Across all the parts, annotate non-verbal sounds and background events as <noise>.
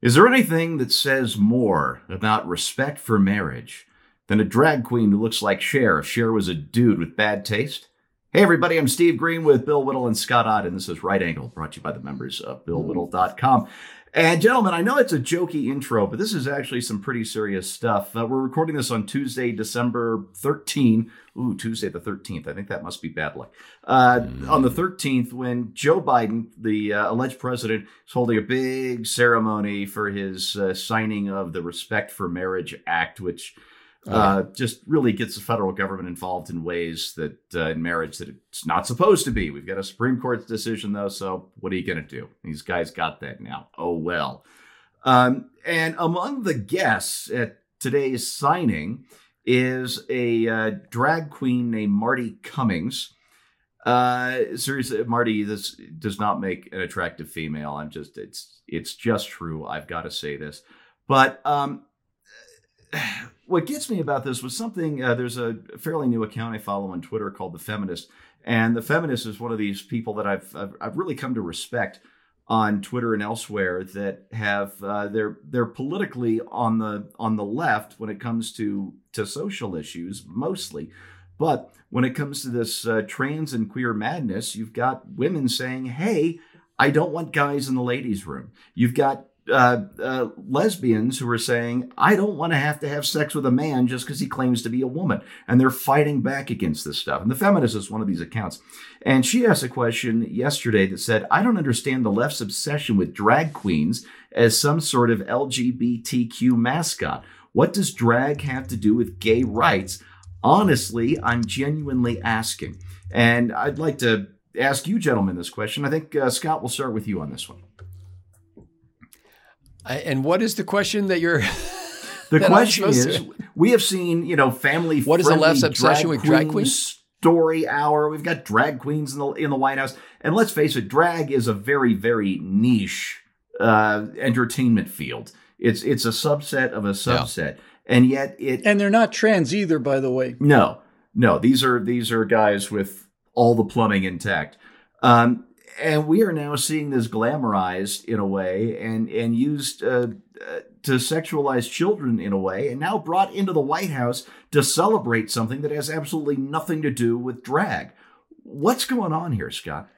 Is there anything that says more about respect for marriage than a drag queen who looks like Cher if Cher was a dude with bad taste? Hey, everybody, I'm Steve Green with Bill Whittle and Scott Ott, and this is Right Angle, brought to you by the members of BillWhittle.com. And, gentlemen, I know it's a jokey intro, but this is actually some pretty serious stuff. Uh, we're recording this on Tuesday, December 13. Ooh, Tuesday the 13th. I think that must be bad luck. Uh, mm. On the 13th, when Joe Biden, the uh, alleged president, is holding a big ceremony for his uh, signing of the Respect for Marriage Act, which Yeah. uh, just really gets the federal government involved in ways that uh, in marriage that it's not supposed to be. We've got a Supreme Court's decision though, so what are you going to do? These guys got that now. Oh well. Um, and among the guests at today's signing is a uh, drag queen named Marty Cummings. Uh, seriously, Marty, this does not make an attractive female. I'm just it's it's just true. I've got to say this, but um, what gets me about this was something. Uh, there's a fairly new account I follow on Twitter called the Feminist, and the Feminist is one of these people that I've I've, I've really come to respect on Twitter and elsewhere that have uh, they're they're politically on the on the left when it comes to to social issues mostly, but when it comes to this uh, trans and queer madness, you've got women saying, "Hey." I don't want guys in the ladies' room. You've got uh, uh, lesbians who are saying, I don't want to have to have sex with a man just because he claims to be a woman. And they're fighting back against this stuff. And the feminist is one of these accounts. And she asked a question yesterday that said, I don't understand the left's obsession with drag queens as some sort of LGBTQ mascot. What does drag have to do with gay rights? Honestly, I'm genuinely asking. And I'd like to ask you, gentlemen, this question. I think, uh, Scott, we'll start with you on this one. And what is the question that you're? The <laughs> that question is: to... We have seen, you know, family. What is the left's obsession with drag queens? Story hour. We've got drag queens in the in the White House, and let's face it, drag is a very very niche uh, entertainment field. It's it's a subset of a subset, yeah. and yet it. And they're not trans either, by the way. No, no. These are these are guys with all the plumbing intact. Um, and we are now seeing this glamorized in a way and and used uh, uh, to sexualize children in a way and now brought into the White House to celebrate something that has absolutely nothing to do with drag. What's going on here, Scott?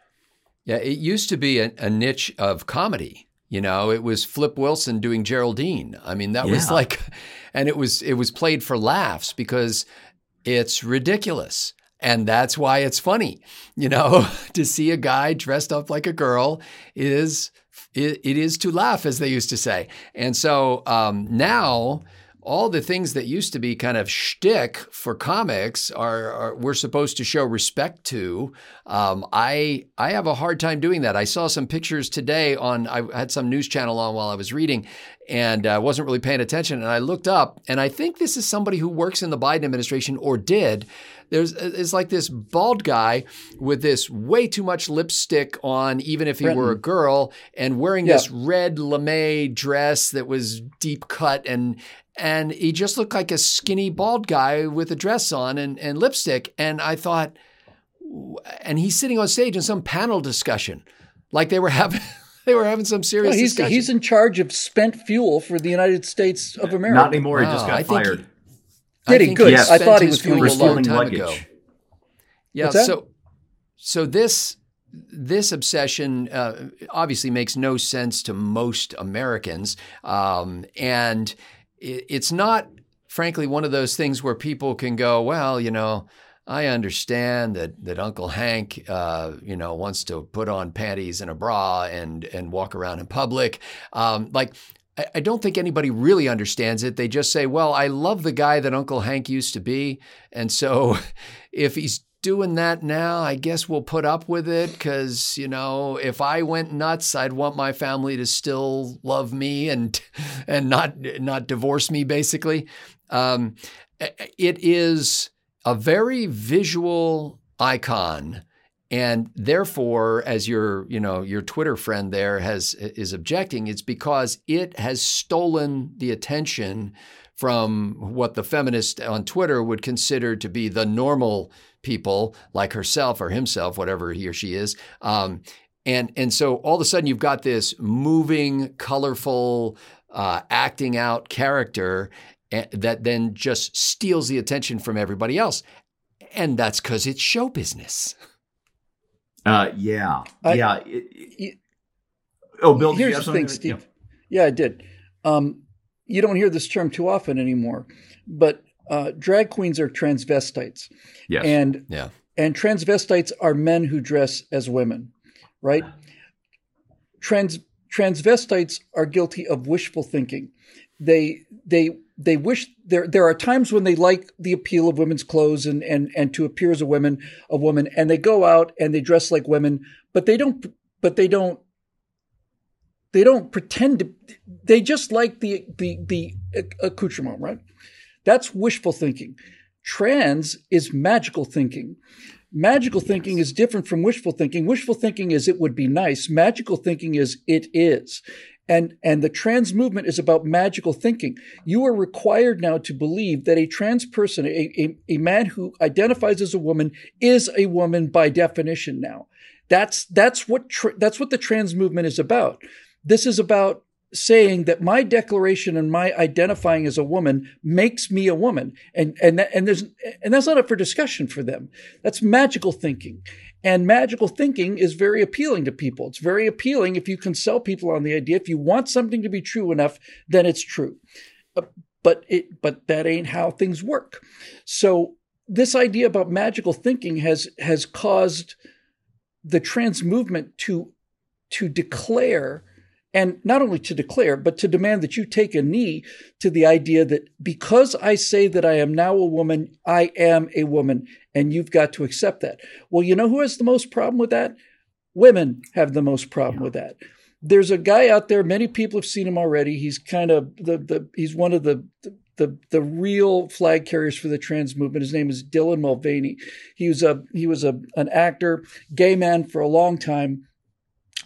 Yeah, it used to be a, a niche of comedy. You know, it was Flip Wilson doing Geraldine. I mean, that yeah. was like, and it was it was played for laughs because it's ridiculous. And that's why it's funny, you know, <laughs> to see a guy dressed up like a girl is it, it is to laugh, as they used to say. And so um, now all the things that used to be kind of shtick for comics are, are we're supposed to show respect to. Um, I I have a hard time doing that. I saw some pictures today on. I had some news channel on while I was reading, and I uh, wasn't really paying attention. And I looked up, and I think this is somebody who works in the Biden administration or did. There's uh, it's like this bald guy with this way too much lipstick on, even if he Brinton. were a girl, and wearing yeah. this red lame dress that was deep cut and and he just looked like a skinny bald guy with a dress on and, and lipstick. And I thought, and he's sitting on stage in some panel discussion, like they were <laughs> having. They were having some serious. Well, he's discussion. he's in charge of spent fuel for the United States of America. Not anymore. He just got I fired. He, did he? Good. Yes. I thought he was fuel a long time luggage. ago. Yeah. So, so this this obsession uh, obviously makes no sense to most Americans, um, and it's not, frankly, one of those things where people can go, well, you know, I understand that that Uncle Hank, uh, you know, wants to put on panties and a bra and and walk around in public. Um, like, I, don't think anybody really understands it. They just say, "Well, I love the guy that Uncle Hank used to be, and so <laughs> if he's doing that now. I guess we'll put up with it because, you know, if I went nuts, I'd want my family to still love me and <laughs> and not not divorce me, basically. Um, it is a very visual icon. And therefore, as your, you know, your Twitter friend there has is objecting, it's because it has stolen the attention from what the feminist on Twitter would consider to be the normal people like herself or himself, whatever he or she is. Um, And and so all of a sudden you've got this moving, colorful, uh, acting out character eh, that then just steals the attention from everybody else, and that's because it's show business. <laughs> Uh, yeah, I, yeah. It, it, oh, Bill, here's the thing, Steve. Yeah. yeah, I did. Um, you don't hear this term too often anymore, but uh, drag queens are transvestites. Yes. And yeah. And transvestites are men who dress as women right? Trans transvestites are guilty of wishful thinking. They they they wish there there are times when they like the appeal of women's clothes and and and to appear as a woman a woman and they go out and they dress like women, but they don't but they don't they don't pretend to they just like the the the accoutrement, right? That's wishful thinking. Trans is magical thinking. Magical thinking is different from wishful thinking. Wishful thinking is it would be nice. Magical thinking is it is. And, and the trans movement is about magical thinking. You are required now to believe that a trans person, a, a, a man who identifies as a woman, is a woman by definition now. That's, that's what, tra- that's what the trans movement is about. This is about saying that my declaration and my identifying as a woman makes me a woman. And and and there's and that's not up for discussion for them. That's magical thinking. And magical thinking is very appealing to people. It's very appealing if you can sell people on the idea. If you want something to be true enough then it's true. Uh, but it but that ain't how things work. So this idea about magical thinking has has caused the trans movement to to declare and not only to declare, but to demand that you take a knee to the idea that because I say that I am now a woman, I am a woman, and you've got to accept that. Well, you know who has the most problem with that? Women have the most problem yeah. with that. There's a guy out there, many people have seen him already. He's kind of the, the he's one of the, the the real flag carriers for the trans movement. His name is Dylan Mulvaney. He was a he was a an actor, gay man for a long time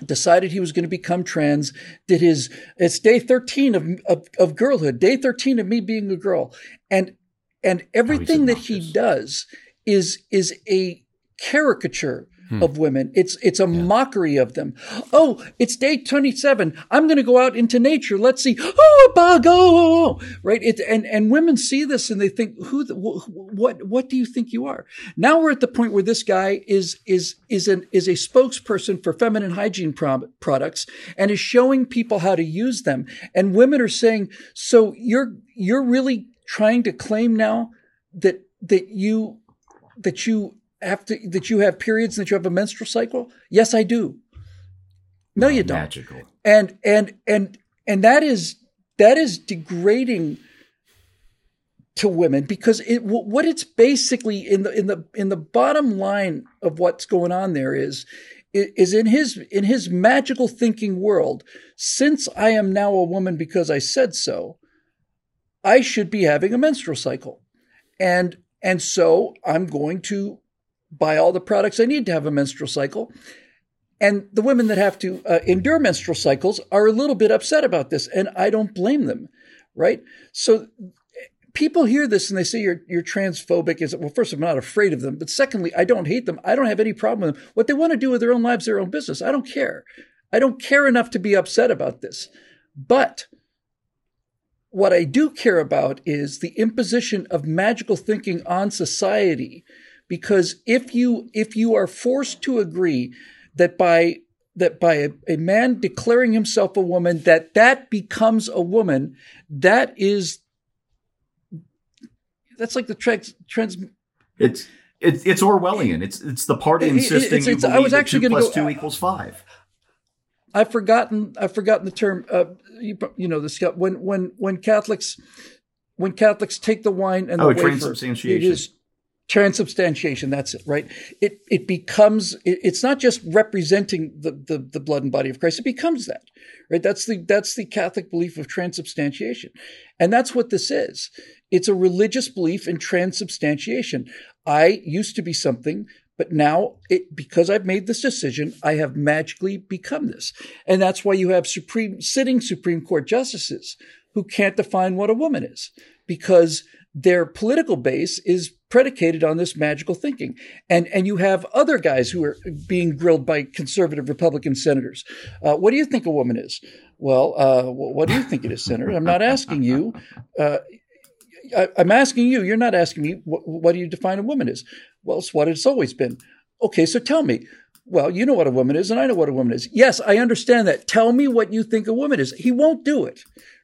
decided he was going to become trans did his it's day 13 of, of, of girlhood day 13 of me being a girl. And and everything that he does is is a caricature hmm. of women. It's it's a yeah. mockery of them. Oh, it's day 27. I'm going to go out into nature. Let's see. Oh, a bug. Oh, right. It, and and women see this and they think, who, the, what, what do you think you are? Now we're at the point where this guy is is is an is a spokesperson for feminine hygiene pro- products and is showing people how to use them. And women are saying, so you're you're really trying to claim now that that you that you have to that you have periods and that you have a menstrual cycle? Yes, I do. No, you don't. Magical. And and and and that is that is degrading to women because it what it's basically in the in the in the bottom line of what's going on there is is in his in his magical thinking world since i am now a woman because i said so i should be having a menstrual cycle and and so i'm going to buy all the products I need to have a menstrual cycle. And the women that have to uh, endure menstrual cycles are a little bit upset about this, and I don't blame them, right? So people hear this and they say you're you're transphobic. Is well, first, I'm not afraid of them, but secondly, I don't hate them. I don't have any problem with them. What they want to do with their own lives, their own business. I don't care. I don't care enough to be upset about this. But what I do care about is the imposition of magical thinking on society because if you if you are forced to agree that by that by a, a, man declaring himself a woman that that becomes a woman that is that's like the trans, trans it's it's it's Orwellian. It's it's the party insisting it's, it's, I was actually two plus go, two equals five. I've forgotten I've forgotten the term. Uh, you, you know this when when when Catholics when Catholics take the wine and the oh, wafer, transubstantiation. Transubstantiation that's it right? It it becomes it, it's not just representing the, the the blood and body of christ it becomes that right? That's the that's the catholic belief of transubstantiation. And that's what this is. It's a religious belief in transubstantiation. I used to be something but now it because i've made this decision i have magically become this. And that's why you have supreme sitting supreme court justices who can't define what a woman is because their political base is predicated on this magical thinking. And and you have other guys who are being grilled by conservative Republican senators. Uh, what do you think a woman is? Well, uh, what do you think it is, Senator? I'm not asking you. Uh, I, am asking you. You're not asking me. What, what do you define a woman is? Well, it's what it's always been. Okay, so tell me. Well, you know what a woman is, and I know what a woman is. Yes, I understand that. Tell me what you think a woman is. He won't do it,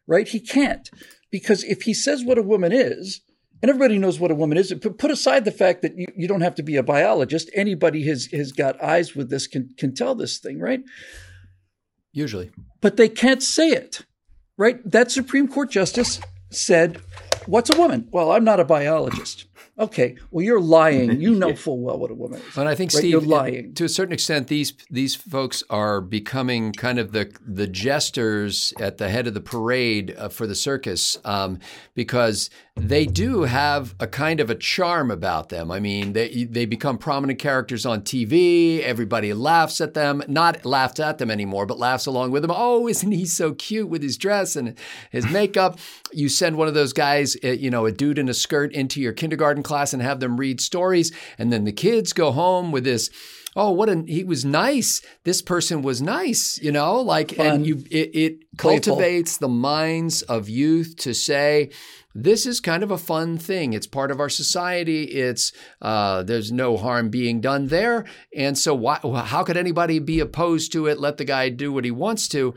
right? He can't. Because if he says what a woman is, and everybody knows what a woman is. Put aside the fact that you, you don't have to be a biologist. Anybody has has got eyes with this can can tell this thing, right? Usually. But they can't say it. Right? That Supreme Court justice said, What's a woman? Well, I'm not a biologist. Okay, well, you're lying. You know <laughs> full well what a woman is. And I think, right? Steve, you're lying. To a certain extent, these these folks are becoming kind of the the jesters at the head of the parade uh, for the circus um, because they do have a kind of a charm about them. I mean, they they become prominent characters on TV. Everybody laughs at them, not laughs at them anymore, but laughs along with them. Oh, isn't he so cute with his dress and his makeup? You send one of those guys, uh, you know, a dude in a skirt into your kindergarten class and have them read stories. And then the kids go home with this oh what a he was nice. This person was nice you know like Fun. and you it, it cultivates the minds of youth to say this is kind of a fun thing. It's part of our society. It's uh, there's no harm being done there. And so why, how could anybody be opposed to it? Let the guy do what he wants to.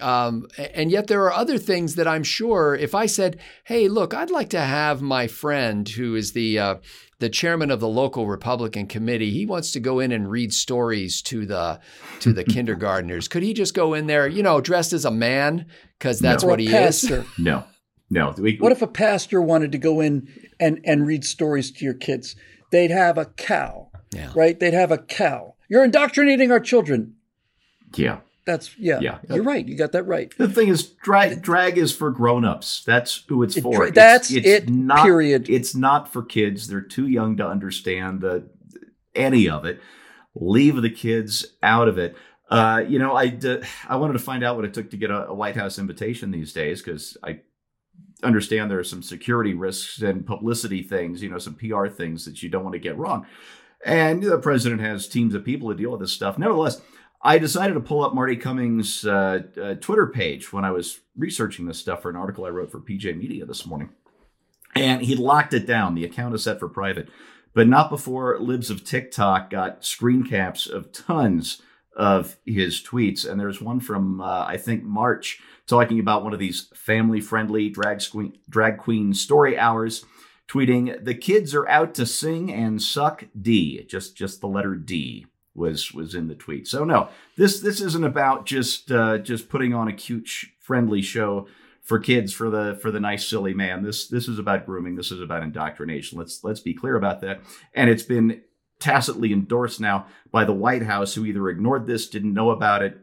Um, and yet there are other things that I'm sure if I said, "Hey, look, I'd like to have my friend who is the uh, the chairman of the local Republican committee. He wants to go in and read stories to the to the <laughs> kindergartners. Could he just go in there, you know, dressed as a man because that's no. what he pastor. is? <laughs> No, no. We, what if a pastor wanted to go in and and read stories to your kids? They'd have a cow, yeah. right? They'd have a cow. You're indoctrinating our children. Yeah. That's yeah, yeah. You're right. You got that right. The thing is, drag drag is for grown-ups. That's who it's It- for. that's it's, it's it, Not, period. It's not for kids. They're too young to understand the, any of it. Leave the kids out of it. Uh, you know, I I wanted to find out what it took to get a, a White House invitation these days because I understand there are some security risks and publicity things. You know, some PR things that you don't want to get wrong. And the president has teams of people to deal with this stuff. Nevertheless, I decided to pull up Marty Cummings' uh, uh, Twitter page when I was researching this stuff for an article I wrote for PJ Media this morning. And he locked it down. The account is set for private, but not before Libs of TikTok got screen caps of tons of his tweets. And there's one from, uh, I think, March talking about one of these family friendly drag, queen, drag queen story hours tweeting the kids are out to sing and suck d just just the letter d was was in the tweet. So no, this this isn't about just uh, just putting on a cute, friendly show for kids for the for the nice silly man. This this is about grooming. This is about indoctrination. Let's let's be clear about that. And it's been tacitly endorsed now by the White House, who either ignored this, didn't know about it,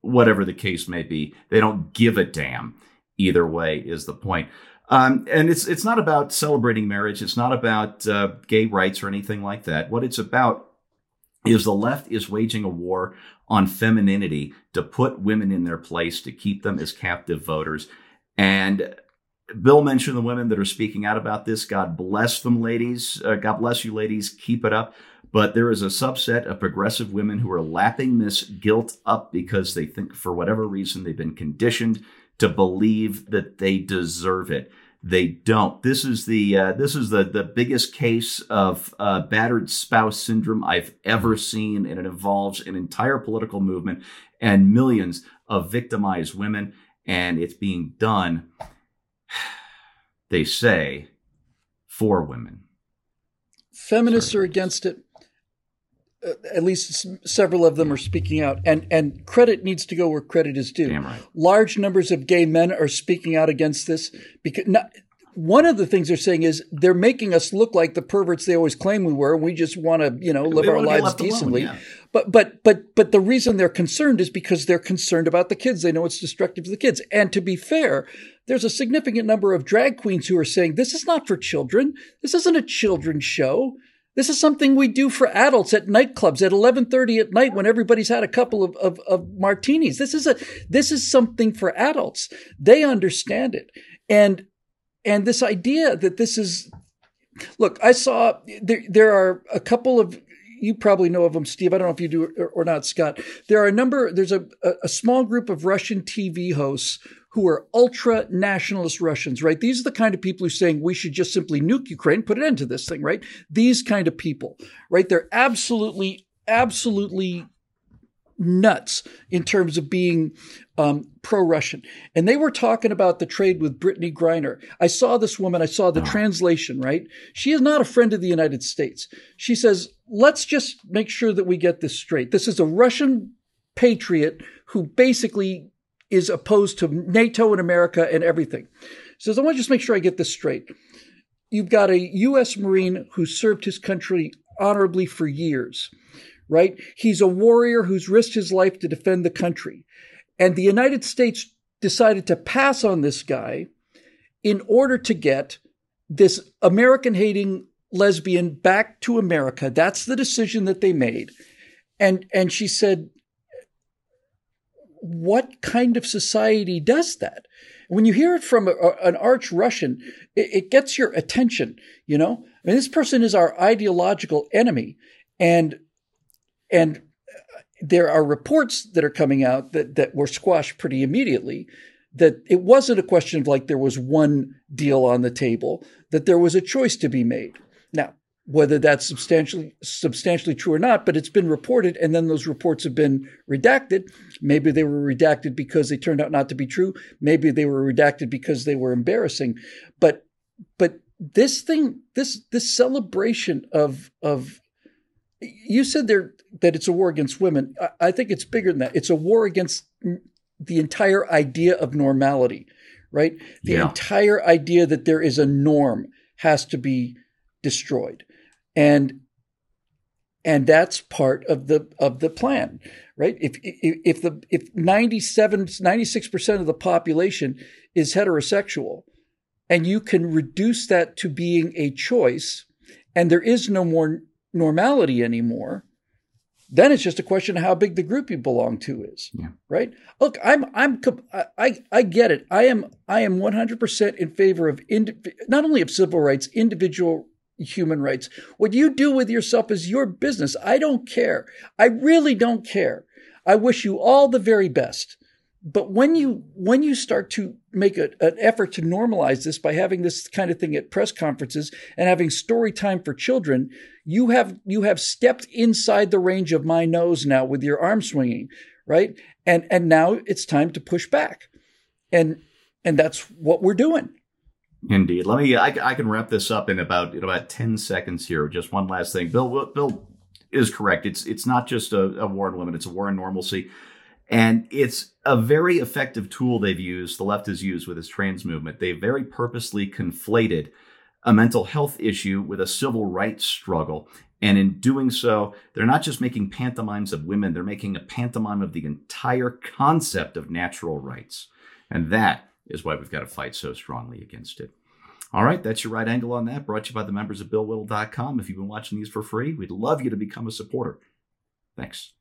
whatever the case may be. They don't give a damn. Either way is the point. Um, and it's it's not about celebrating marriage. It's not about uh, gay rights or anything like that. What it's about is the left is waging a war on femininity to put women in their place, to keep them as captive voters. And Bill mentioned the women that are speaking out about this. God bless them, ladies. Uh, God bless you, ladies. Keep it up. But there is a subset of progressive women who are lapping this guilt up because they think, for whatever reason, they've been conditioned to believe that they deserve it. They don't. This is the uh, this is the the biggest case of uh, battered spouse syndrome I've ever seen, and it involves an entire political movement and millions of victimized women, and it's being done. They say for women. Feminists Sorry. are against it. Uh, at least several of them are speaking out, and and credit needs to go where credit is due. Right. Large numbers of gay men are speaking out against this because not, one of the things they're saying is they're making us look like the perverts they always claim we were. And we just want to, you know, live our lives decently. Alone, yeah. But but but but the reason they're concerned is because they're concerned about the kids. They know it's destructive to the kids. And to be fair, there's a significant number of drag queens who are saying this is not for children. This isn't a children's show. This is something we do for adults at nightclubs at 11:30 at night when everybody's had a couple of, of, of martinis. This is a this is something for adults. They understand it. And and this idea that this is look, I saw there, there are a couple of you probably know of them, Steve. I don't know if you do or not, Scott. There are a number. There's a, a small group of Russian TV hosts who are ultra nationalist Russians, right? These are the kind of people who are saying we should just simply nuke Ukraine, put an end to this thing, right? These kind of people, right? They're absolutely, absolutely nuts in terms of being um, pro-Russian. And they were talking about the trade with Brittney Griner. I saw this woman. I saw the translation. Right? She is not a friend of the United States. She says, "Let's just make sure that we get this straight. This is a Russian patriot who basically is opposed to NATO and America and everything." She says, "I want to just make sure I get this straight." You've got a U.S. Marine who served his country honorably for years right? He's a warrior who's risked his life to defend the country. And the United States decided to pass on this guy in order to get this American hating lesbian back to America. That's the decision that they made. And, and she said, what kind of society does that? When you hear it from a, an arch Russian, it, it, gets your attention, you know? I mean, this person is our ideological enemy. And and there are reports that are coming out that, that were squashed pretty immediately that it wasn't a question of like there was one deal on the table, that there was a choice to be made. Now, whether that's substantially substantially true or not, but it's been reported, and then those reports have been redacted. Maybe they were redacted because they turned out not to be true. Maybe they were redacted because they were embarrassing. But but this thing, this this celebration of of you said there that it's a war against women. I, I think it's bigger than that. It's a war against the entire idea of normality, right? The yeah. entire idea that there is a norm has to be destroyed. And and that's part of the of the plan right if if, if the if 97 96% of the population is heterosexual and you can reduce that to being a choice and there is no more normality anymore, then it's just a question of how big the group you belong to is. Yeah. Right? Look, I'm I'm I I get it. I am I am 100% in favor of indi- not only of civil rights, individual human rights. What you do with yourself is your business. I don't care. I really don't care. I wish you all the very best. But when you when you start to make a, an effort to normalize this by having this kind of thing at press conferences and having story time for children, you have you have stepped inside the range of my nose now with your arm swinging, right? And and now it's time to push back, and and that's what we're doing. Indeed. Let me. Uh, I, I can wrap this up in about in about ten seconds here. Just one last thing. Bill Bill is correct. It's it's not just a, a war on women. It's a war on normalcy. And it's a very effective tool they've used, the left has used with this trans movement. They very purposely conflated a mental health issue with a civil rights struggle. And in doing so, they're not just making pantomimes of women, they're making a pantomime of the entire concept of natural rights. And that is why we've got to fight so strongly against it. All right, that's your right angle on that. Brought to you by the members of BillWhittle.com. If you've been watching these for free, we'd love you to become a supporter. Thanks.